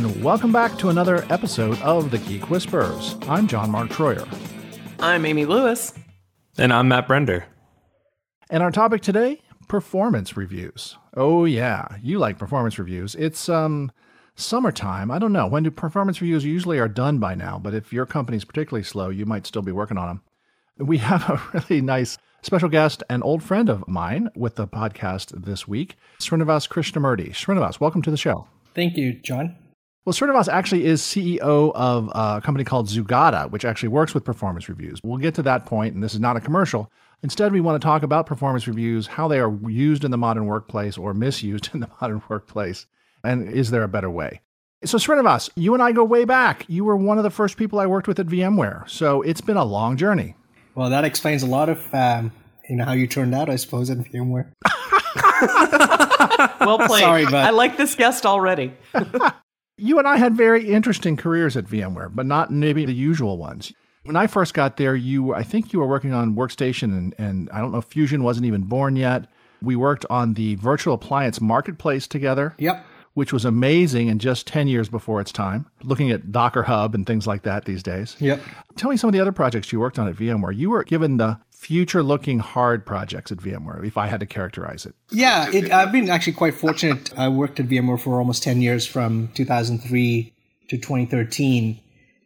and welcome back to another episode of The Geek Whisperers. I'm John Mark Troyer. I'm Amy Lewis. And I'm Matt Brender. And our topic today performance reviews. Oh, yeah, you like performance reviews. It's um, summertime. I don't know. When do performance reviews usually are done by now? But if your company's particularly slow, you might still be working on them. We have a really nice special guest and old friend of mine with the podcast this week, Srinivas Krishnamurti. Srinivas, welcome to the show. Thank you, John. Well, Srinivas actually is CEO of a company called Zugata, which actually works with performance reviews. We'll get to that point, and this is not a commercial. Instead, we want to talk about performance reviews, how they are used in the modern workplace or misused in the modern workplace, and is there a better way? So, Srinivas, you and I go way back. You were one of the first people I worked with at VMware, so it's been a long journey. Well, that explains a lot of um, you know how you turned out, I suppose, at VMware. well played. Sorry, but I like this guest already. you and I had very interesting careers at VMware, but not maybe the usual ones. When I first got there, you I think you were working on Workstation, and, and I don't know, Fusion wasn't even born yet. We worked on the virtual appliance marketplace together. Yep which was amazing and just 10 years before its time, looking at Docker Hub and things like that these days. Yep. Tell me some of the other projects you worked on at VMware. You were given the future looking hard projects at VMware, if I had to characterize it. Yeah, it, I've been actually quite fortunate. I worked at VMware for almost 10 years from 2003 to 2013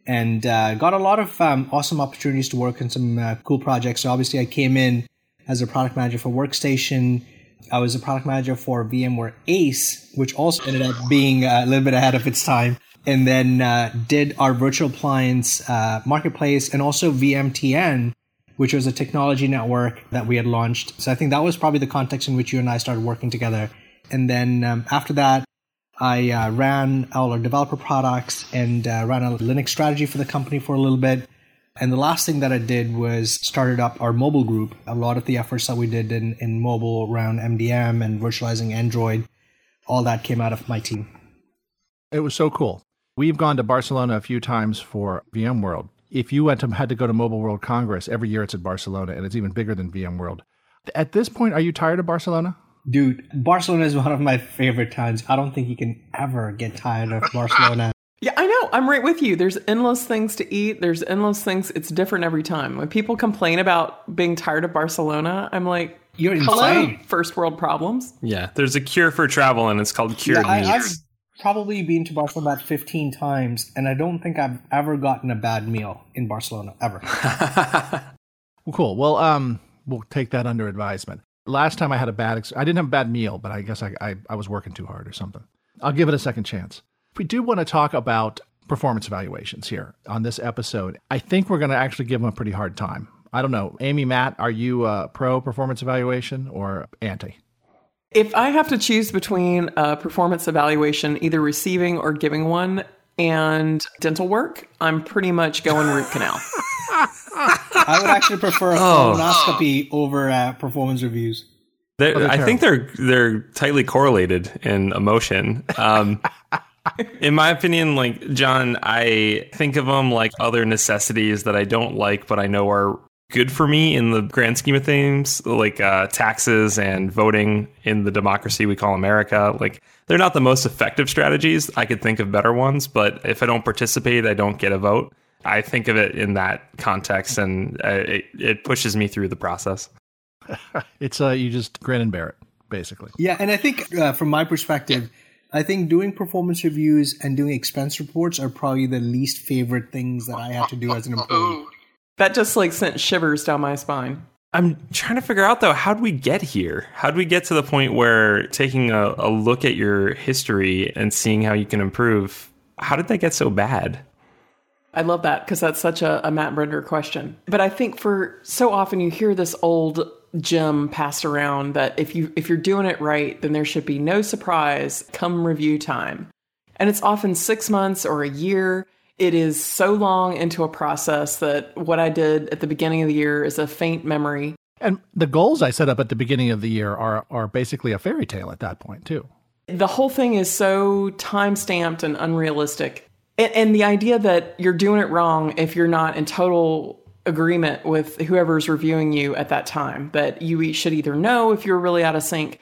and uh, got a lot of um, awesome opportunities to work on some uh, cool projects. So obviously, I came in as a product manager for Workstation I was a product manager for VMware Ace, which also ended up being a little bit ahead of its time. And then uh, did our virtual appliance uh, marketplace and also VMTN, which was a technology network that we had launched. So I think that was probably the context in which you and I started working together. And then um, after that, I uh, ran all our developer products and uh, ran a Linux strategy for the company for a little bit. And the last thing that I did was started up our mobile group. A lot of the efforts that we did in, in mobile around MDM and virtualizing Android, all that came out of my team. It was so cool. We've gone to Barcelona a few times for VMworld. If you went to, had to go to Mobile World Congress, every year it's at Barcelona and it's even bigger than VMworld. At this point, are you tired of Barcelona? Dude, Barcelona is one of my favorite towns. I don't think you can ever get tired of Barcelona. Yeah, I know. I'm right with you. There's endless things to eat. There's endless things. It's different every time. When people complain about being tired of Barcelona, I'm like, you're insane. First world problems. Yeah, there's a cure for travel, and it's called cured yeah, meats. I've probably been to Barcelona about 15 times, and I don't think I've ever gotten a bad meal in Barcelona ever. well, cool. Well, um, we'll take that under advisement. Last time I had a bad, ex- I didn't have a bad meal, but I guess I, I, I was working too hard or something. I'll give it a second chance. If we do want to talk about performance evaluations here on this episode. I think we're going to actually give them a pretty hard time. I don't know. Amy, Matt, are you a pro performance evaluation or anti? If I have to choose between a performance evaluation, either receiving or giving one, and dental work, I'm pretty much going root canal. I would actually prefer a oh. colonoscopy over uh, performance reviews. Oh, I think they're they're tightly correlated in emotion. Um, in my opinion, like John, I think of them like other necessities that I don't like, but I know are good for me in the grand scheme of things, like uh, taxes and voting in the democracy we call America. Like they're not the most effective strategies. I could think of better ones, but if I don't participate, I don't get a vote. I think of it in that context, and uh, it, it pushes me through the process. it's uh, you just grin and bear it, basically. Yeah, and I think uh, from my perspective. I think doing performance reviews and doing expense reports are probably the least favorite things that I have to do as an employee. That just like sent shivers down my spine. I'm trying to figure out though, how did we get here? How did we get to the point where taking a, a look at your history and seeing how you can improve, how did that get so bad? I love that because that's such a, a Matt Brender question. But I think for so often you hear this old gem passed around that if you if you're doing it right, then there should be no surprise come review time. And it's often 6 months or a year. It is so long into a process that what I did at the beginning of the year is a faint memory. And the goals I set up at the beginning of the year are are basically a fairy tale at that point too. The whole thing is so time stamped and unrealistic. And, and the idea that you're doing it wrong if you're not in total agreement with whoever's reviewing you at that time that you should either know if you're really out of sync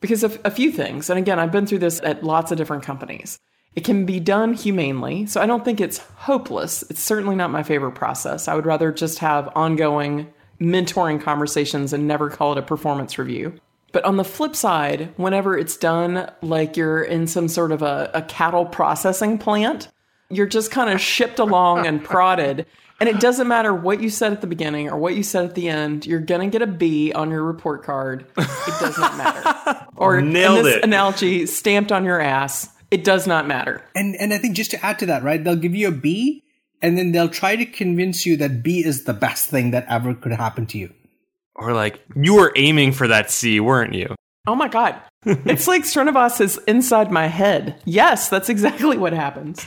because of a few things. And again, I've been through this at lots of different companies. It can be done humanely, so I don't think it's hopeless. It's certainly not my favorite process. I would rather just have ongoing mentoring conversations and never call it a performance review. But on the flip side, whenever it's done like you're in some sort of a, a cattle processing plant, you're just kind of shipped along and prodded. And it doesn't matter what you said at the beginning or what you said at the end, you're going to get a B on your report card. It does not matter. Or Nailed in this it. analogy, stamped on your ass. It does not matter. And and I think just to add to that, right? They'll give you a B, and then they'll try to convince you that B is the best thing that ever could happen to you. Or like you were aiming for that C, weren't you? Oh my God. it's like Srinivas is inside my head. Yes, that's exactly what happens.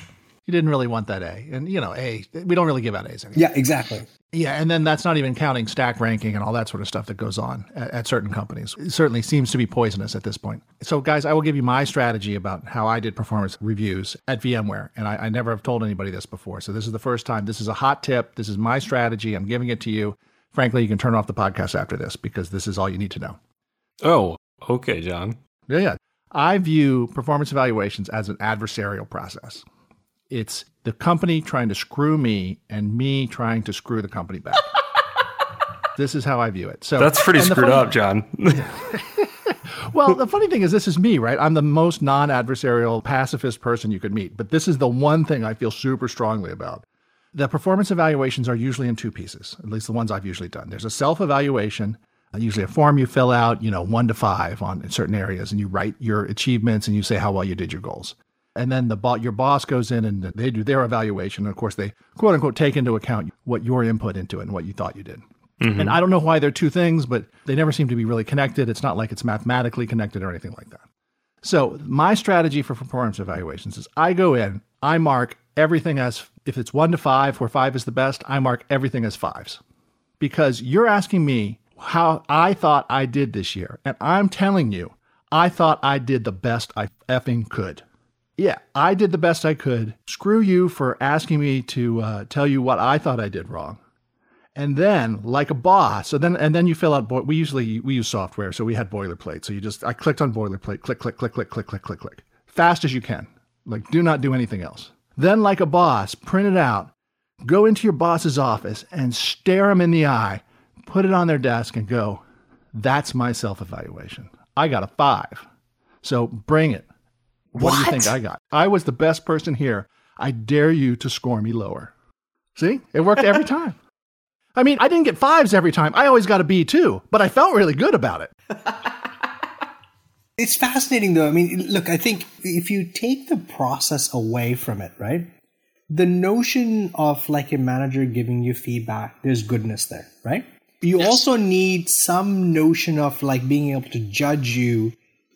You didn't really want that A. And, you know, A, we don't really give out A's anymore. Yeah, exactly. Yeah, and then that's not even counting stack ranking and all that sort of stuff that goes on at, at, certain companies. It certainly seems to be poisonous at this point. So, guys, I will give you my strategy about how I did performance reviews at VMware. And I, I never have told anybody this before. So, this is the first time. This is a hot tip. This is my strategy. I'm giving it to you. Frankly, you can turn off the podcast after this because this is all you need to know. Oh, okay, John. Yeah, yeah. I view performance evaluations as an adversarial process. It's the company trying to screw me and me trying to screw the company back. this is how I view it. So that's pretty screwed up, John. Well, the funny thing is, this is me, right? I'm the most non adversarial pacifist person you could meet. But this is the one thing I feel super strongly about. The performance evaluations are usually in two pieces, at least the ones I've usually done. There's a self evaluation, uh, usually a form you fill out, you know, one to five on certain areas, and you write your achievements and you say how well you did your goals. And then the bo- your boss goes in and they do their evaluation. And of course, they quote unquote take into account what your input into it and what you thought you did. Mm-hmm. And I don't know why they're two things, but they never seem to be really connected. It's not like it's mathematically connected or anything like that. So, my strategy for performance evaluations is I go in, I mark everything as, if it's one to five, where five is the best, I mark everything as fives. Because you're asking me how I thought I did this year. And I'm telling you, I thought I did the best I effing could. Yeah, I did the best I could. Screw you for asking me to uh, tell you what I thought I did wrong. And then like a boss so then and then you fill out bo- we usually we use software so we had boilerplate. So you just i clicked on boilerplate click click click click click click click click. Fast as you can. Like do not do anything else. Then like a boss print it out go into your boss's office and stare him in the eye put it on their desk and go that's my self-evaluation. I got a five. So bring it what, do you think i got i was the best person here i dare you to score me lower see it worked every time I mean, I didn't get fives every time. I always got a B too, but I felt really good about it. It's fascinating though. I mean, look, I think if you take the process away from it, right? The notion of like a manager giving you feedback, there's goodness there, right? You also need some notion of like being able to judge you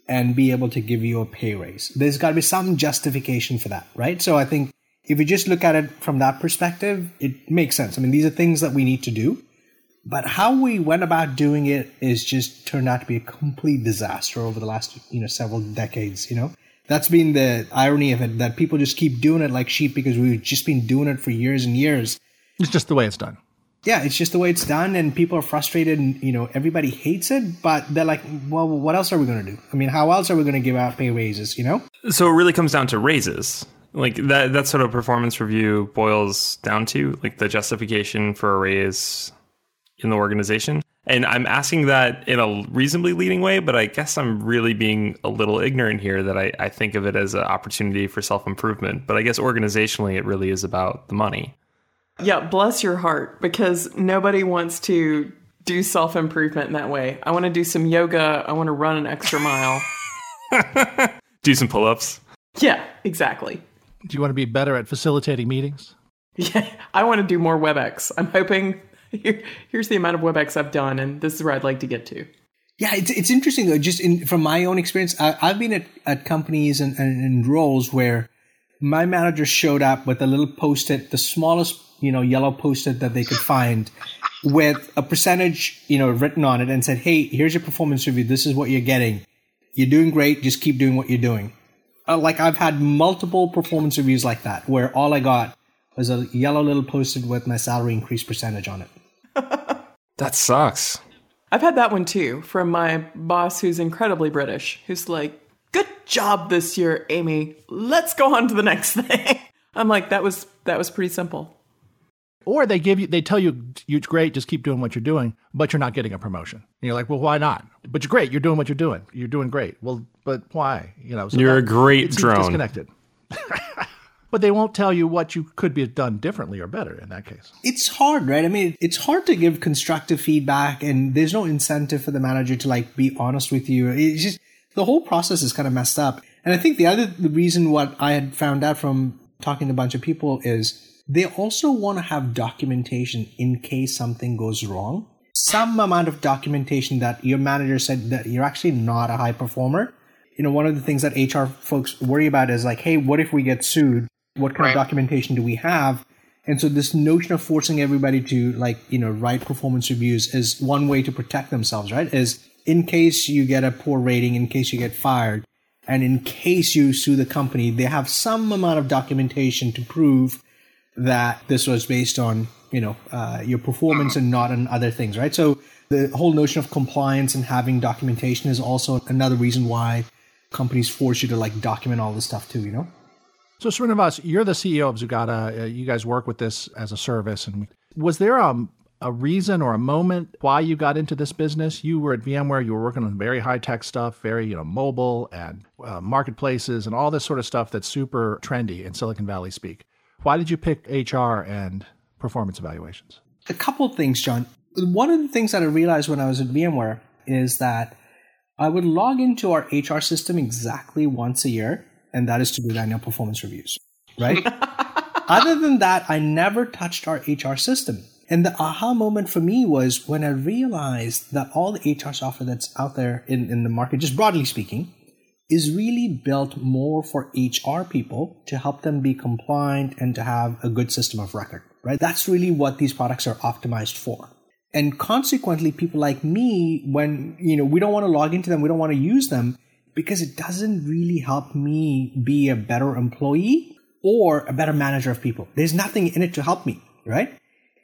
and be able to give you a pay raise. There's got to be some justification for that, right? So I think if you just look at it from that perspective, it makes sense. I mean, these are things that we need to do. But how we went about doing it is just turned out to be a complete disaster over the last, you know, several decades, you know? That's been the irony of it, that people just keep doing it like sheep because we've just been doing it for years and years. It's just the way it's done. Yeah, it's just the way it's done and people are frustrated and, you know, everybody hates it, but they're like, well, what else are we going to do? I mean, how else are we going to give out pay raises, you know? So it really comes down to raises. Like that that's what a performance review boils down to, like the justification for a raise in the organization. And I'm asking that in a reasonably leading way, but I guess I'm really being a little ignorant here that I, I think of it as an opportunity for self improvement. But I guess organizationally, it really is about the money. Yeah, bless your heart, because nobody wants to do self improvement in that way. I want to do some yoga. I want to run an extra mile. Do some pull ups. yeah, exactly. Do you want to be better at facilitating meetings? Yeah, I want to do more WebEx. I'm hoping here, here's the amount of WebEx I've done, and this is where I'd like to get to. Yeah, it's, it's interesting though. Just in, from my own experience, I, I've been at, at companies and, and, and roles where my manager showed up with a little post-it, the smallest, you know, yellow post-it that they could find with a percentage, you know, written on it and said, Hey, here's your performance review. This is what you're getting. You're doing great. Just keep doing what you're doing. Uh, like I've had multiple performance reviews like that where all I got was a yellow little post-it with my salary increase percentage on it. That sucks. I've had that one too from my boss who's incredibly British, who's like, good job this year, Amy. Let's go on to the next thing. I'm like, that was that was pretty simple. Or they give you, they tell you, you're great, just keep doing what you're doing, but you're not getting a promotion. And you're like, well, why not? But you're great, you're doing what you're doing, you're doing great. Well, but why? You know, so you're that, a great drone. Disconnected. but they won't tell you what you could be done differently or better in that case. It's hard, right? I mean, it's hard to give constructive feedback, and there's no incentive for the manager to like be honest with you. It's just the whole process is kind of messed up. And I think the other the reason what I had found out from talking to a bunch of people is they also want to have documentation in case something goes wrong. Some amount of documentation that your manager said that you're actually not a high performer. You know, one of the things that HR folks worry about is like, hey, what if we get sued? What kind right. of documentation do we have? And so this notion of forcing everybody to like, you know, write performance reviews is one way to protect themselves, right? Is in case you get a poor rating, in case you get fired, and in case you sue the company, they have some amount of documentation to prove that this was based on you know uh, your performance and not on other things, right? So the whole notion of compliance and having documentation is also another reason why companies force you to like document all this stuff too. You know. So Srinivas, you're the CEO of Zugata. Uh, you guys work with this as a service, and was there um, a reason or a moment why you got into this business? You were at VMware. You were working on very high tech stuff, very you know mobile and uh, marketplaces and all this sort of stuff that's super trendy in Silicon Valley speak. Why did you pick HR and performance evaluations? A couple of things, John. One of the things that I realized when I was at VMware is that I would log into our HR system exactly once a year, and that is to do annual performance reviews, right? Other than that, I never touched our HR system. And the aha moment for me was when I realized that all the HR software that's out there in, in the market, just broadly speaking, is really built more for HR people to help them be compliant and to have a good system of record, right? That's really what these products are optimized for. And consequently, people like me, when, you know, we don't want to log into them, we don't want to use them because it doesn't really help me be a better employee or a better manager of people. There's nothing in it to help me, right?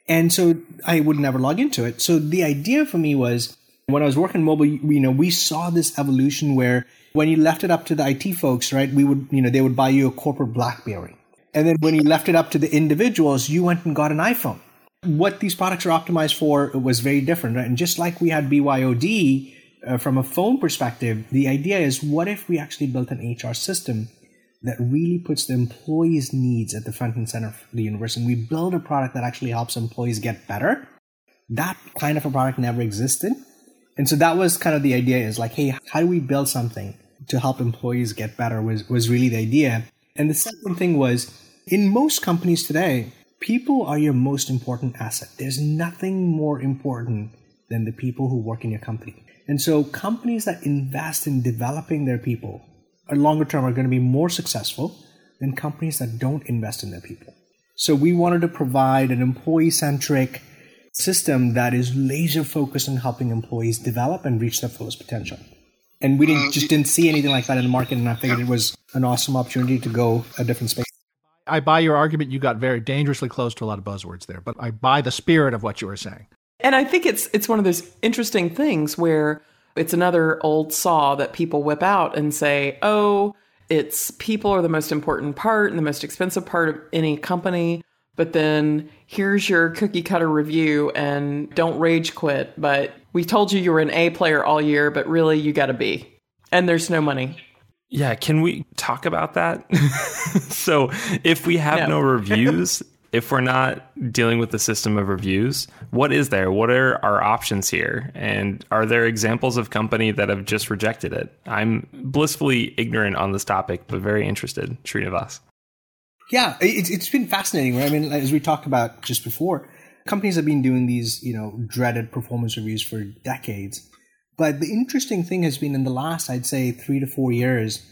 And so I would never log into it. So the idea for me was when I was working mobile, you know, we saw this evolution where when you left it up to the IT folks, right, we would, you know, they would buy you a corporate Blackberry. And then when you left it up to the individuals, you went and got an iPhone. What these products are optimized for was very different. Right? And just like we had BYOD uh, from a phone perspective, the idea is what if we actually built an HR system that really puts the employee's needs at the front and center of the universe and we build a product that actually helps employees get better? That kind of a product never existed. And so that was kind of the idea is like, hey, how do we build something to help employees get better was, was really the idea. And the second thing was in most companies today, people are your most important asset. There's nothing more important than the people who work in your company. And so companies that invest in developing their people are longer term are going to be more successful than companies that don't invest in their people. So we wanted to provide an employee centric system that is laser focused on helping employees develop and reach their fullest potential. And we didn't mm, just didn't see anything like that in the market, and I figured it was an awesome opportunity to go a different space. I buy your argument. You got very dangerously close to a lot of buzzwords there, but I buy the spirit of what you were saying. And I think it's it's one of those interesting things where it's another old saw that people whip out and say, "Oh, it's people are the most important part and the most expensive part of any company." But then here's your cookie cutter review and don't rage quit. But we told you you were an A player all year, but really you got a B. And there's no money. Yeah, can we talk about that? so, if we have no, no reviews, if we're not dealing with the system of reviews, what is there? What are our options here? And are there examples of company that have just rejected it? I'm blissfully ignorant on this topic, but very interested, Srinivas. Yeah, it's it's been fascinating, right? I mean, as we talked about just before, companies have been doing these, you know, dreaded performance reviews for decades. But the interesting thing has been in the last, I'd say, three to four years,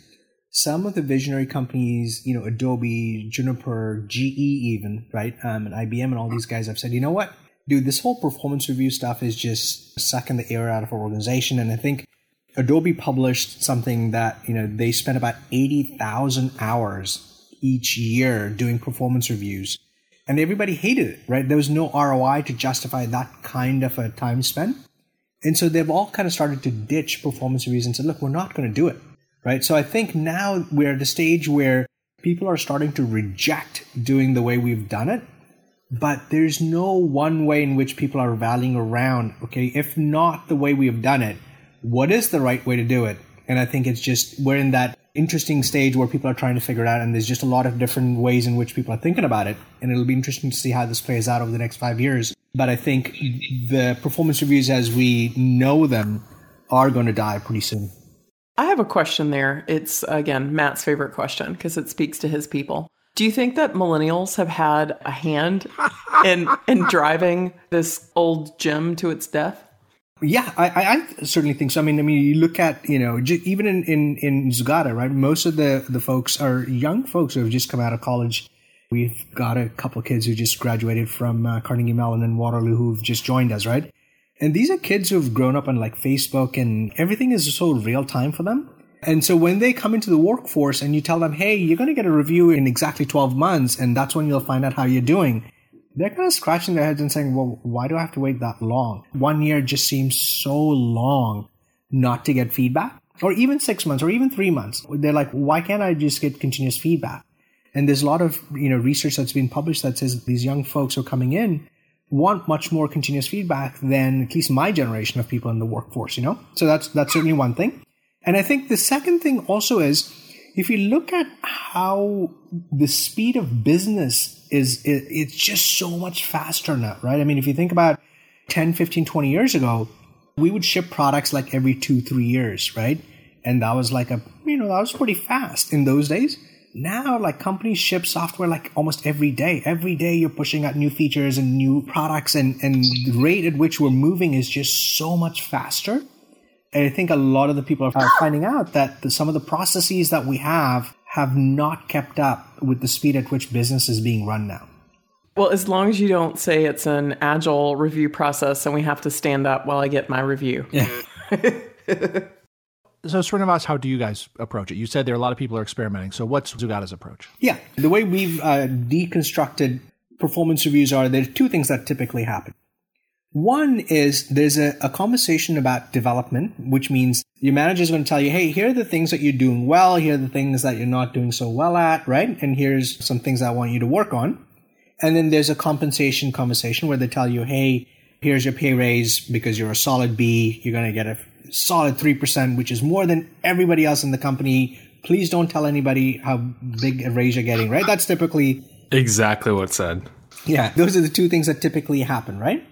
some of the visionary companies, you know, Adobe, Juniper, GE, even, right, um, and IBM, and all these guys have said, you know what, dude, this whole performance review stuff is just sucking the air out of our organization. And I think Adobe published something that, you know, they spent about 80,000 hours each year doing performance reviews. And everybody hated it, right? There was no ROI to justify that kind of a time spent. And so they've all kind of started to ditch performance reviews and said, look, we're not going to do it. right? So I think now we're at a stage where people are starting to reject doing the way we've done it. But there's no one way in which people are rallying around. Okay, if not the way we have done it, what is the right way to do it? And I think it's just we're in that interesting stage where people are trying to figure it out, and there's just a lot of different ways in which people are thinking about it. And it'll be interesting to see how this plays out over the next five years. But I think the performance reviews as we know them are going to die pretty soon. I have a question there. It's, again, Matt's favorite question because it speaks to his people. Do you think that millennials have had a hand in in driving this old gym to its death? Yeah, I, I, certainly think so. I mean, I mean, you look at you know even in in in Zugata, right? Most of the the folks are young folks who have just come out of college. We've got a couple kids who just graduated from uh, Carnegie Mellon and Waterloo who've just joined us, right? And these are kids who've grown up on like Facebook and everything is so real time for them. And so when they come into the workforce and you tell them, hey, you're going to get a review in exactly 12 months and that's when you'll find out how you're doing, they're kind of scratching their heads and saying, well, why do I have to wait that long? One year just seems so long not to get feedback. Or even six months or even three months. They're like, why can't I just get continuous feedback? And there's a lot of, you know, research that's been published that says these young folks who are coming in want much more continuous feedback than at least my generation of people in the workforce, you know? So that's that's certainly one thing. And I think the second thing also is if you look at how the speed of business is it, it's just so much faster now, right? I mean, if you think about 10, 15, 20 years ago, we would ship products like every 2, 3 years, right? And that was like a, you know, that was pretty fast in those days now like companies ship software like almost every day every day you're pushing out new features and new products and and the rate at which we're moving is just so much faster and i think a lot of the people are finding out that the, some of the processes that we have have not kept up with the speed at which business is being run now well, as long as you don't say it's an agile review process and we have to stand up while I get my review. Yeah. so Srinivas, how do you guys approach it? You said there are a lot of people are experimenting. So what's Zugata's approach? Yeah, the way we've uh, deconstructed performance reviews are there are two things that typically happen. One is there's a, a conversation about development, which means your manager is going to tell you, hey, here are the things that you're doing well, here are the things that you're not doing so well at, right? And here's some things I want you to work on. And then there's a compensation conversation where they tell you, hey, here's your pay raise because you're a solid B, you're going to get a solid 3%, which is more than everybody else in the company. Please don't tell anybody how big a raise you're getting, right? That's typically exactly what's said. Yeah, those are the two things that typically happen, right?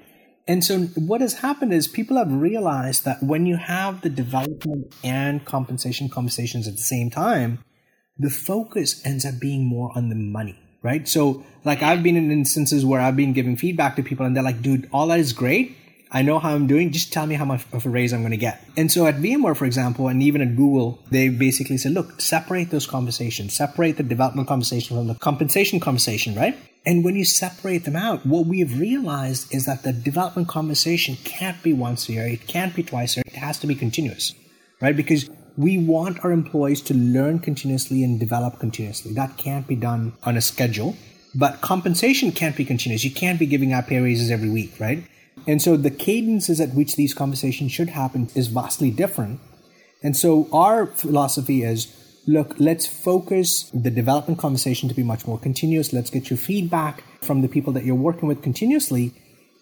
And so what has happened is people have realized that when you have the development and compensation conversations at the same time, the focus ends up being more on the money, right? So like I've been in instances where I've been giving feedback to people and they're like, dude, all that is great, I know how I'm doing. Just tell me how much of a raise I'm going to get. And so at VMware, for example, and even at Google, they basically said, look, separate those conversations, separate the development conversation from the compensation conversation, right? And when you separate them out, what we have realized is that the development conversation can't be once a year. It can't be twice a year. It has to be continuous, right? Because we want our employees to learn continuously and develop continuously. That can't be done on a schedule. But compensation can't be continuous. You can't be giving out pay raises every week, right? And so the cadences at which these conversations should happen is vastly different. And so our philosophy is look, let's focus the development conversation to be much more continuous. Let's get your feedback from the people that you're working with continuously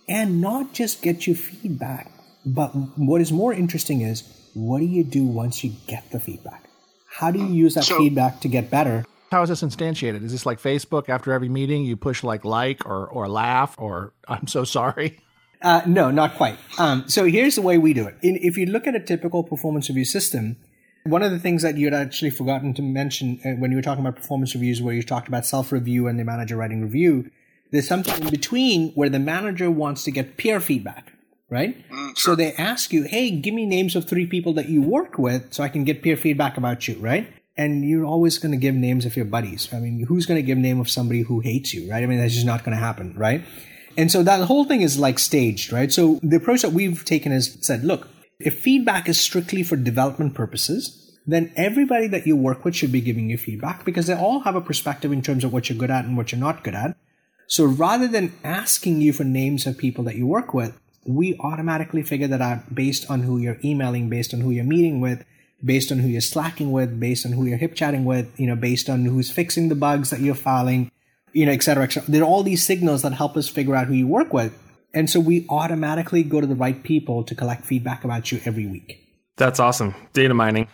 and not just get your feedback. But what is more interesting is what do you do once you get the feedback? How do you use that so, feedback to get better? How is this instantiated? Is this like Facebook after every meeting you push like like or or laugh or I'm so sorry? Uh, no, not quite. Um, so here's the way we do it. In, if you look at a typical performance review system, one of the things that you'd actually forgotten to mention uh, when you were talking about performance reviews, where you talked about self review and the manager writing review, there's something in between where the manager wants to get peer feedback, right? Mm, sure. So they ask you, hey, give me names of three people that you work with so I can get peer feedback about you, right? And you're always going to give names of your buddies. I mean, who's going to give name of somebody who hates you, right? I mean, that's just not going to happen, right? And so that whole thing is like staged, right? So the approach that we've taken is said, look, if feedback is strictly for development purposes, then everybody that you work with should be giving you feedback because they all have a perspective in terms of what you're good at and what you're not good at. So rather than asking you for names of people that you work with, we automatically figure that out based on who you're emailing, based on who you're meeting with, based on who you're slacking with, based on who you're hip chatting with, you know, based on who's fixing the bugs that you're filing, you know, et cetera, et cetera. There are all these signals that help us figure out who you work with. And so we automatically go to the right people to collect feedback about you every week. That's awesome. Data mining.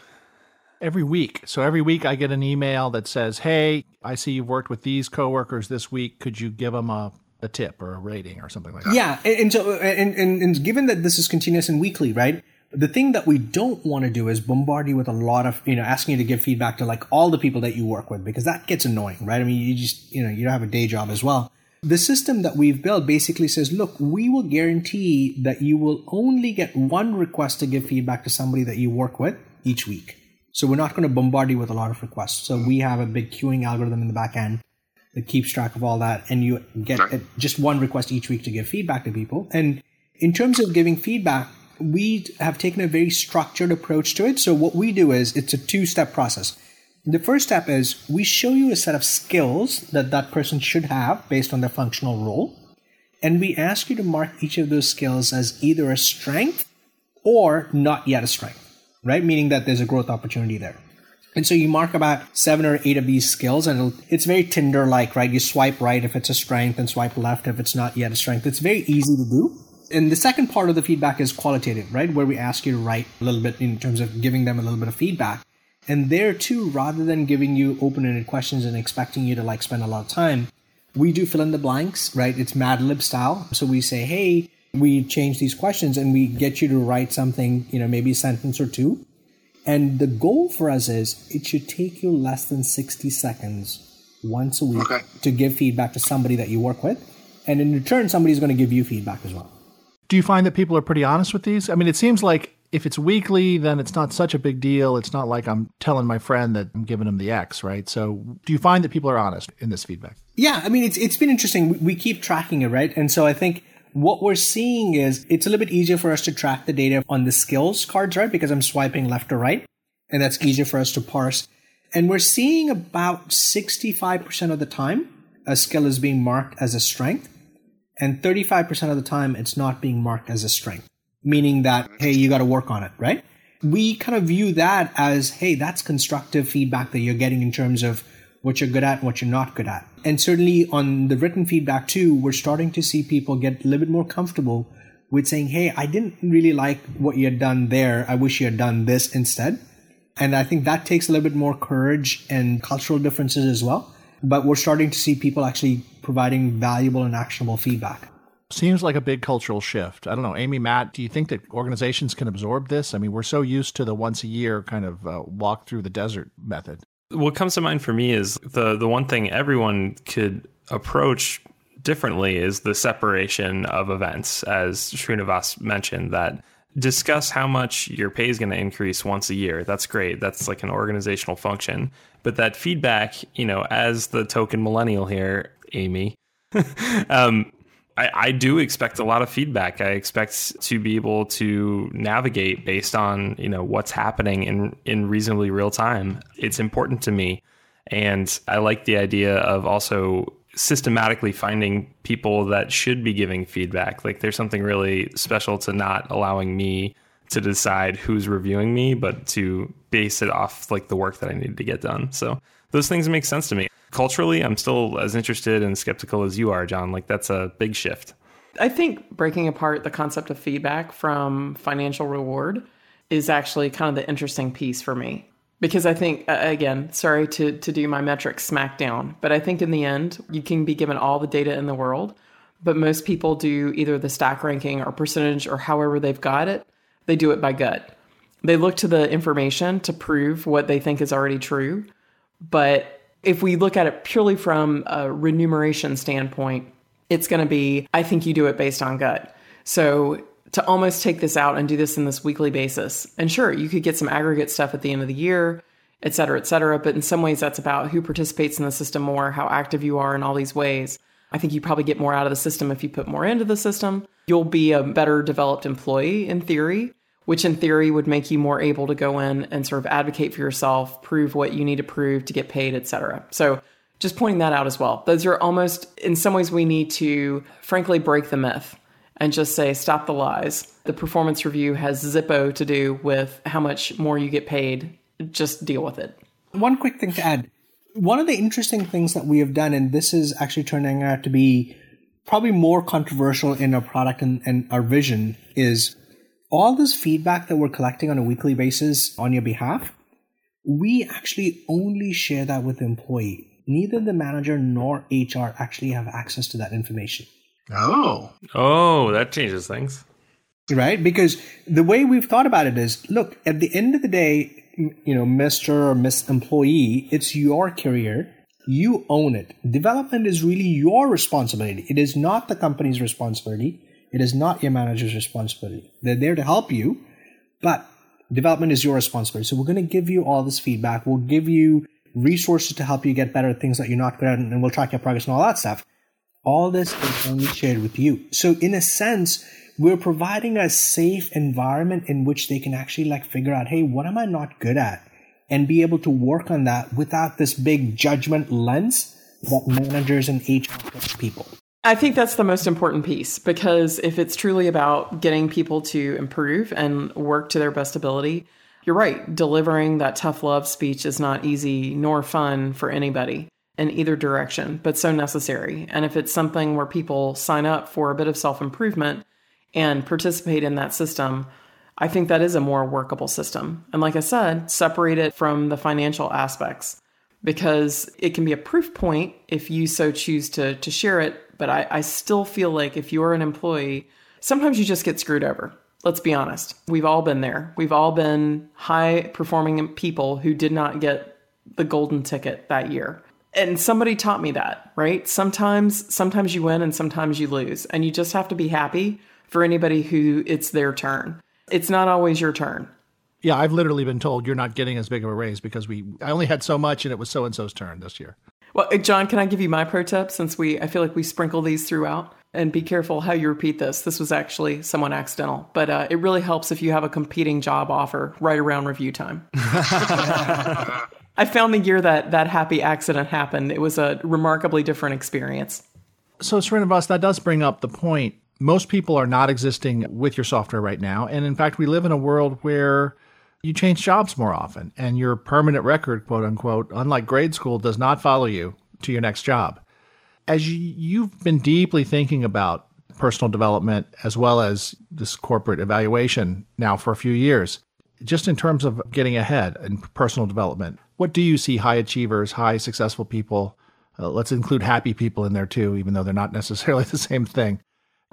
Every week. So every week I get an email that says, Hey, I see you've worked with these coworkers this week. Could you give them a, a tip or a rating or something like that? Yeah. And, and so, and, and, and given that this is continuous and weekly, right? The thing that we don't want to do is bombard you with a lot of, you know, asking you to give feedback to like all the people that you work with because that gets annoying, right? I mean, you just, you know, you don't have a day job as well. The system that we've built basically says, look, we will guarantee that you will only get one request to give feedback to somebody that you work with each week. So we're not going to bombard you with a lot of requests. So we have a big queuing algorithm in the back end that keeps track of all that, and you get just one request each week to give feedback to people. And in terms of giving feedback, we have taken a very structured approach to it. So what we do is it's a two-step process. The first step is we show you a set of skills that that person should have based on their functional role. And we ask you to mark each of those skills as either a strength or not yet a strength, right? Meaning that there's a growth opportunity there. And so you mark about seven or eight of these skills, and it's very Tinder like, right? You swipe right if it's a strength and swipe left if it's not yet a strength. It's very easy to do. And the second part of the feedback is qualitative, right? Where we ask you to write a little bit in terms of giving them a little bit of feedback. And there too, rather than giving you open ended questions and expecting you to like spend a lot of time, we do fill in the blanks, right? It's Mad Lib style. So we say, hey, we change these questions and we get you to write something, you know, maybe a sentence or two. And the goal for us is it should take you less than 60 seconds once a week Okay. to give feedback to somebody that you work with. And in return, somebody's going to give you feedback as well. Do you find that people are pretty honest with these? I mean, it seems like if it's weekly, then it's not such a big deal. It's not like I'm telling my friend that I'm giving him the X, right? So, do you find that people are honest in this feedback? Yeah, I mean, it's it's been interesting. We, we keep tracking it, right? And so I think what we're seeing is it's a little bit easier for us to track the data on the skills cards, right? Because I'm swiping left or right, and that's easier for us to parse. And we're seeing about 65% of the time a skill is being marked as a strength, and 35% of the time it's not being marked as a strength, meaning that, hey, you got to work on it, right? We kind of view that as, hey, that's constructive feedback that you're getting in terms of what you're good at and what you're not good at. And certainly on the written feedback too, we're starting to see people get a little bit more comfortable with saying, Hey, I didn't really like what you had done there. I wish you had done this instead. And I think that takes a little bit more courage and cultural differences as well. But we're starting to see people actually providing valuable and actionable feedback. Seems like a big cultural shift. I don't know, Amy, Matt, do you think that organizations can absorb this? I mean, we're so used to the once a year kind of uh, walk through the desert method. What comes to mind for me is the the one thing everyone could approach differently is the separation of events, as Srinivas mentioned, that discuss how much your pay is going to increase once a year. That's great. That's like an organizational function. But that feedback, you know, as the token millennial here, Amy, um, I, I do expect a lot of feedback. I expect to be able to navigate based on you know what's happening in in reasonably real time. It's important to me, and I like the idea of also systematically finding people that should be giving feedback. Like there's something really special to not allowing me to decide who's reviewing me, but to base it off like the work that I need to get done. So those things make sense to me. Culturally, I'm still as interested and skeptical as you are, John. Like that's a big shift. I think breaking apart the concept of feedback from financial reward is actually kind of the interesting piece for me. Because I think, again, sorry to, to do my metrics smackdown, but I think in the end, you can be given all the data in the world, but most people do either the stack ranking or percentage or however they've got it, they do it by gut. They look to the information to prove what they think is already true. But if we look at it purely from a remuneration standpoint, it's going to be, I think you do it based on gut. So to almost take this out and do this in this weekly basis, and sure, you could get some aggregate stuff at the end of the year, et cetera, et cetera. But in some ways, that's about who participates in the system more, how active you are in all these ways. I think you probably get more out of the system if you put more into the system. You'll be a better developed employee in theory, which in theory would make you more able to go in and sort of advocate for yourself, prove what you need to prove to get paid, etc. So just pointing that out as well. Those are almost, in some ways, we need to frankly break the myth and just say, stop the lies. The performance review has zippo to do with how much more you get paid. Just deal with it. One quick thing to add. One of the interesting things that we have done, and this is actually turning out to be probably more controversial in our product and, and our vision, is all this feedback that we're collecting on a weekly basis on your behalf, we actually only share that with the employee. Neither the manager nor HR actually have access to that information. Oh. Oh, that changes things. Right? Because the way we've thought about it is look, at the end of the day, you know, Mr. or Miss Employee, it's your career. You own it. Development is really your responsibility. It is not the company's responsibility. It is not your manager's responsibility. They're there to help you, but development is your responsibility. So we're going to give you all this feedback. We'll give you resources to help you get better at things that you're not good at, and we'll track your progress and all that stuff. All this is only shared with you. So in a sense, we're providing a safe environment in which they can actually like figure out, hey, what am I not good at? And be able to work on that without this big judgment lens that managers and HR people. I think that's the most important piece because if it's truly about getting people to improve and work to their best ability, you're right. Delivering that tough love speech is not easy nor fun for anybody in either direction, but so necessary. And if it's something where people sign up for a bit of self improvement and participate in that system, I think that is a more workable system. And like I said, separate it from the financial aspects because it can be a proof point if you so choose to, to share it but I, I still feel like if you're an employee, sometimes you just get screwed over. Let's be honest. We've all been there. We've all been high performing people who did not get the golden ticket that year. And somebody taught me that, right? Sometimes sometimes you win and sometimes you lose. And you just have to be happy for anybody who it's their turn. It's not always your turn. Yeah, I've literally been told you're not getting as big of a raise because we I only had so much and it was so and so's turn this year. Well, uh, John, can I give you my pro tip since we I feel like we sprinkle these throughout? And be careful how you repeat this. This was actually someone accidental, but uh, it really helps if you have a competing job offer right around review time. I found the year that that happy accident happened, it was a remarkably different experience. So, Srinivas, that does bring up the point. Most people are not existing with your software right now. And in fact, we live in a world where you change jobs more often, and your permanent record, quote unquote, unlike grade school, does not follow you to your next job. As you've been deeply thinking about personal development as well as this corporate evaluation now for a few years, just in terms of getting ahead in personal development, what do you see high achievers, high successful people? Uh, let's include happy people in there too, even though they're not necessarily the same thing.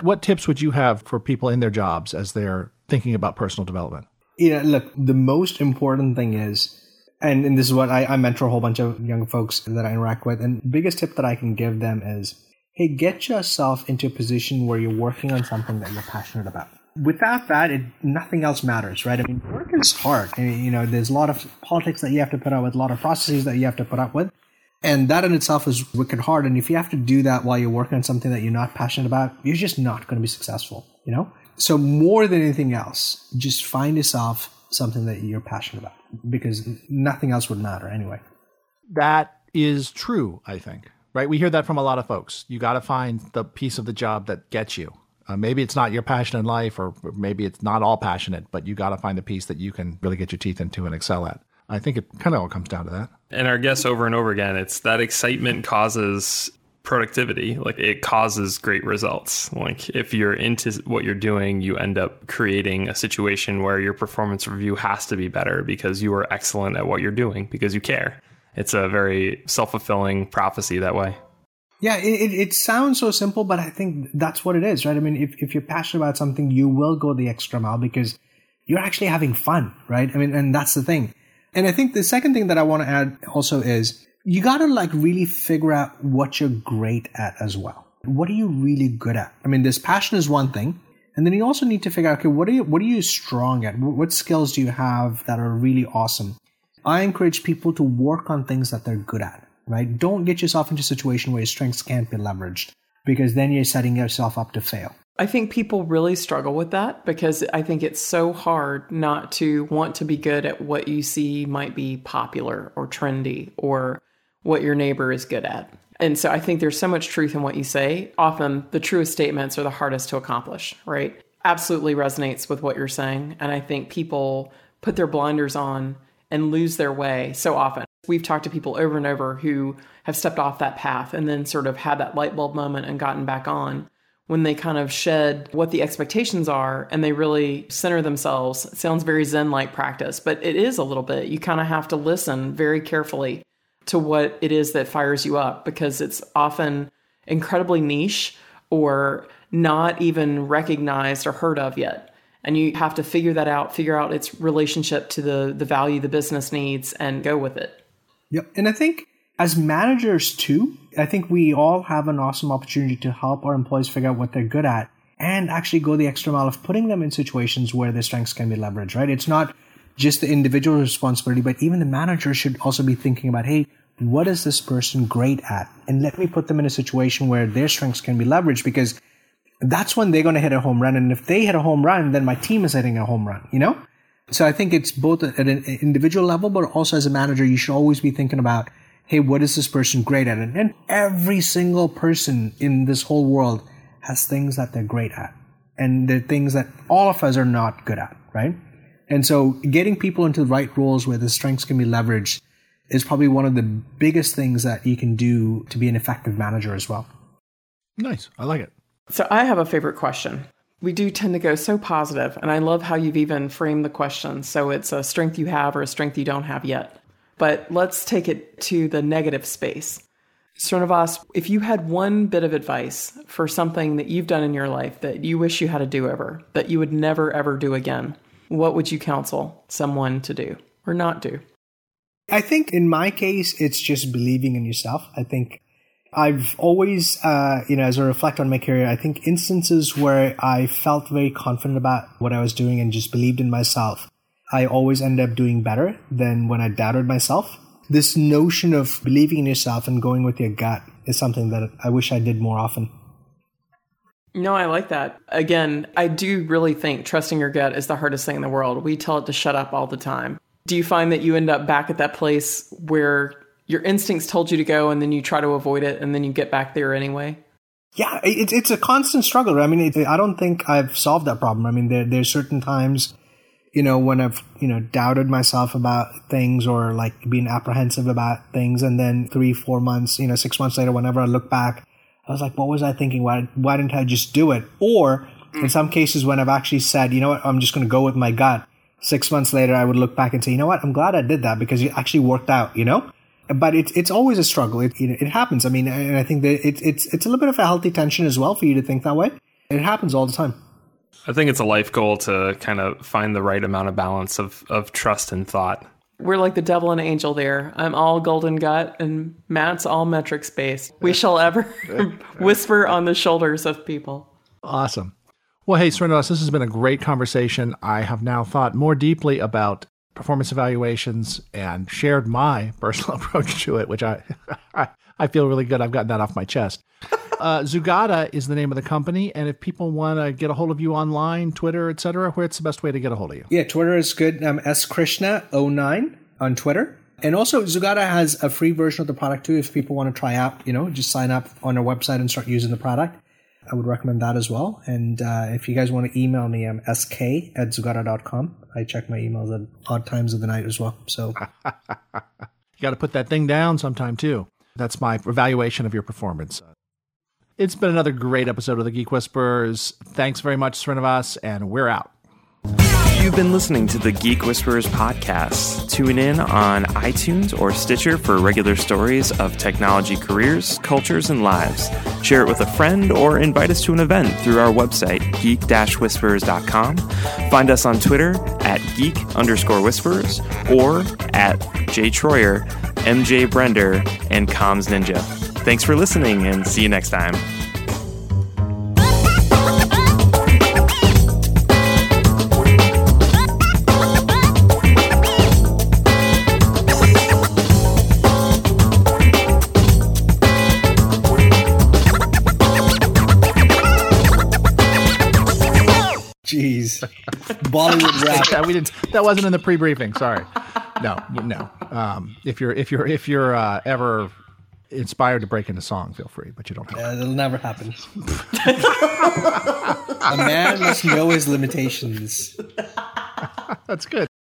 What tips would you have for people in their jobs as they're thinking about personal development? You know, look, the most important thing is, and, and this is what I, I mentor a whole bunch of young folks that I interact with, and biggest tip that I can give them is, hey, get yourself into a position where you're working on something that you're passionate about. Without that, it, nothing else matters, right? I mean, work is hard. I mean, you know, there's a lot of politics that you have to put up with, a lot of processes that you have to put up with. And that in itself is wicked hard. And if you have to do that while you're working on something that you're not passionate about, you're just not going to be successful, you know? So more than anything else, just find yourself something that you're passionate about because nothing else would matter anyway. That is true, I think. Right? We hear that from a lot of folks. You got to find the piece of the job that gets you. Uh, maybe it's not your passion in life, or maybe it's not all passionate, but you got to find the piece that you can really get your teeth into and excel at. I think it kind of all comes down to that. And our guests over and over again, it's that excitement causes productivity like it causes great results. Like if you're into what you're doing you end up creating a situation where your performance review has to be better because you are excellent at what you're doing because you care. It's a very self-fulfilling prophecy that way. Yeah it, it sounds so simple but i think that's what it is right? I mean if, if you're passionate about something you will go the extra mile because you're actually having fun right? I mean and that's the thing. And i think the second thing that i want to add also is you got to like really figure out what you're great at as well. What are you really good at? I mean, this passion is one thing. And then you also need to figure out, okay, what are you, what are you strong at? What skills do you have that are really awesome? I encourage people to work on things that they're good at, right? Don't get yourself into a situation where your strengths can't be leveraged because then you're setting yourself up to fail. I think people really struggle with that because I think it's so hard not to want to be good at what you see might be popular or trendy or what your neighbor is good at. And so I think there's so much truth in what you say. Often the truest statements are the hardest to accomplish, right? Absolutely resonates with what you're saying. And I think people put their blinders on and lose their way so often. We've talked to people over and over who have stepped off that path and then sort of had that light bulb moment and gotten back on when they kind of shed what the expectations are and they really center themselves. It sounds very Zen like practice, but it is a little bit. You kind of have to listen very carefully to what it is that fires you up because it's often incredibly niche or not even recognized or heard of yet. And you have to figure that out, figure out its relationship to the, the value the business needs and go with it. Yep. And I think as managers too, I think we all have an awesome opportunity to help our employees figure out what they're good at and actually go the extra mile of putting them in situations where their strengths can be leveraged, right? It's not just the individual responsibility, but even the manager should also be thinking about, hey, what is this person great at? And let me put them in a situation where their strengths can be leveraged because that's when they're going to hit a home run. And if they hit a home run, then my team is hitting a home run, you know? So I think it's both at an individual level, but also as a manager, you should always be thinking about, hey, what is this person great at? And every single person in this whole world has things that they're great at. And they're things that all of us are not good at, right? And so getting people into the right roles where the strengths can be leveraged is probably one of the biggest things that you can do to be an effective manager as well. Nice. I like it. So I have a favorite question. We do tend to go so positive, and I love how you've even framed the question. So it's a strength you have or a strength you don't have yet. But let's take it to the negative space. Srinivas, if you had one bit of advice for something that you've done in your life that you wish you had a do over, that you would never ever do again, what would you counsel someone to do or not do? I think in my case, it's just believing in yourself. I think I've always, uh, you know, as I reflect on my career, I think instances where I felt very confident about what I was doing and just believed in myself I always end up doing better than when I doubted myself. This notion of believing in yourself and going with your gut is something that I wish I did more often. No, I like that. Again, I do really think trusting your gut is the hardest thing in the world. We tell it to shut up all the time. Do you find that you end up back at that place where your instincts told you to go and then you try to avoid it and then you get back there anyway? Yeah, it's it's a constant struggle. I mean, it, I don't think I've solved that problem. I mean, there there's certain times you know, when I've, you know, doubted myself about things or like being apprehensive about things. And then three, four months, you know, six months later, whenever I look back, I was like, what was I thinking? Why, why didn't I just do it? Or in some cases, when I've actually said, you know what, I'm just going to go with my gut. Six months later, I would look back and say, you know what, I'm glad I did that because it actually worked out, you know? But it's, it's always a struggle. It, it, it happens. I mean, and I think that it, it's, it's a little bit of a healthy tension as well for you to think that way. It happens all the time. I think it's a life goal to kind of find the right amount of balance of, of trust and thought. We're like the devil and angel there. I'm all golden gut, and Matt's all metric space. We shall ever whisper on the shoulders of people. Awesome. Well, hey, Srinivas, this has been a great conversation. I have now thought more deeply about performance evaluations and shared my personal approach to it, which I, I feel really good. I've gotten that off my chest uh, Zugata is the name of the company, and if people want to get a hold of you online, Twitter, etc., where's the best way to get a hold of you? Yeah, Twitter is good. Um, S Krishna 09 on Twitter. And also, Zugata has a free version of the product too. If people want to try out, you know, just sign up on our website and start using the product. I would recommend that as well. And uh, if you guys want to email me, I'm sk at zugata.com. I check my emails at odd times of the night as well. So you got to put that thing down sometime too. That's my evaluation of your performance. It's been another great episode of the Geek Whisperers. Thanks very much, Srinivas, and we're out. You've been listening to the Geek Whisperers podcast. Tune in on iTunes or Stitcher for regular stories of technology careers, cultures, and lives. Share it with a friend or invite us to an event through our website, geek-whisperers.com. Find us on Twitter at geek underscore whisperers or at jtroyer, MJ Brender, and Comms Ninja. Thanks for listening and see you next time. Jeez, Bollywood rap. we didn't. That wasn't in the pre-briefing. Sorry. No, no. Um, if you're if you're if you're uh, ever inspired to break into song, feel free, but you don't have. Uh, that'll never happen. a man must know his limitations. That's good.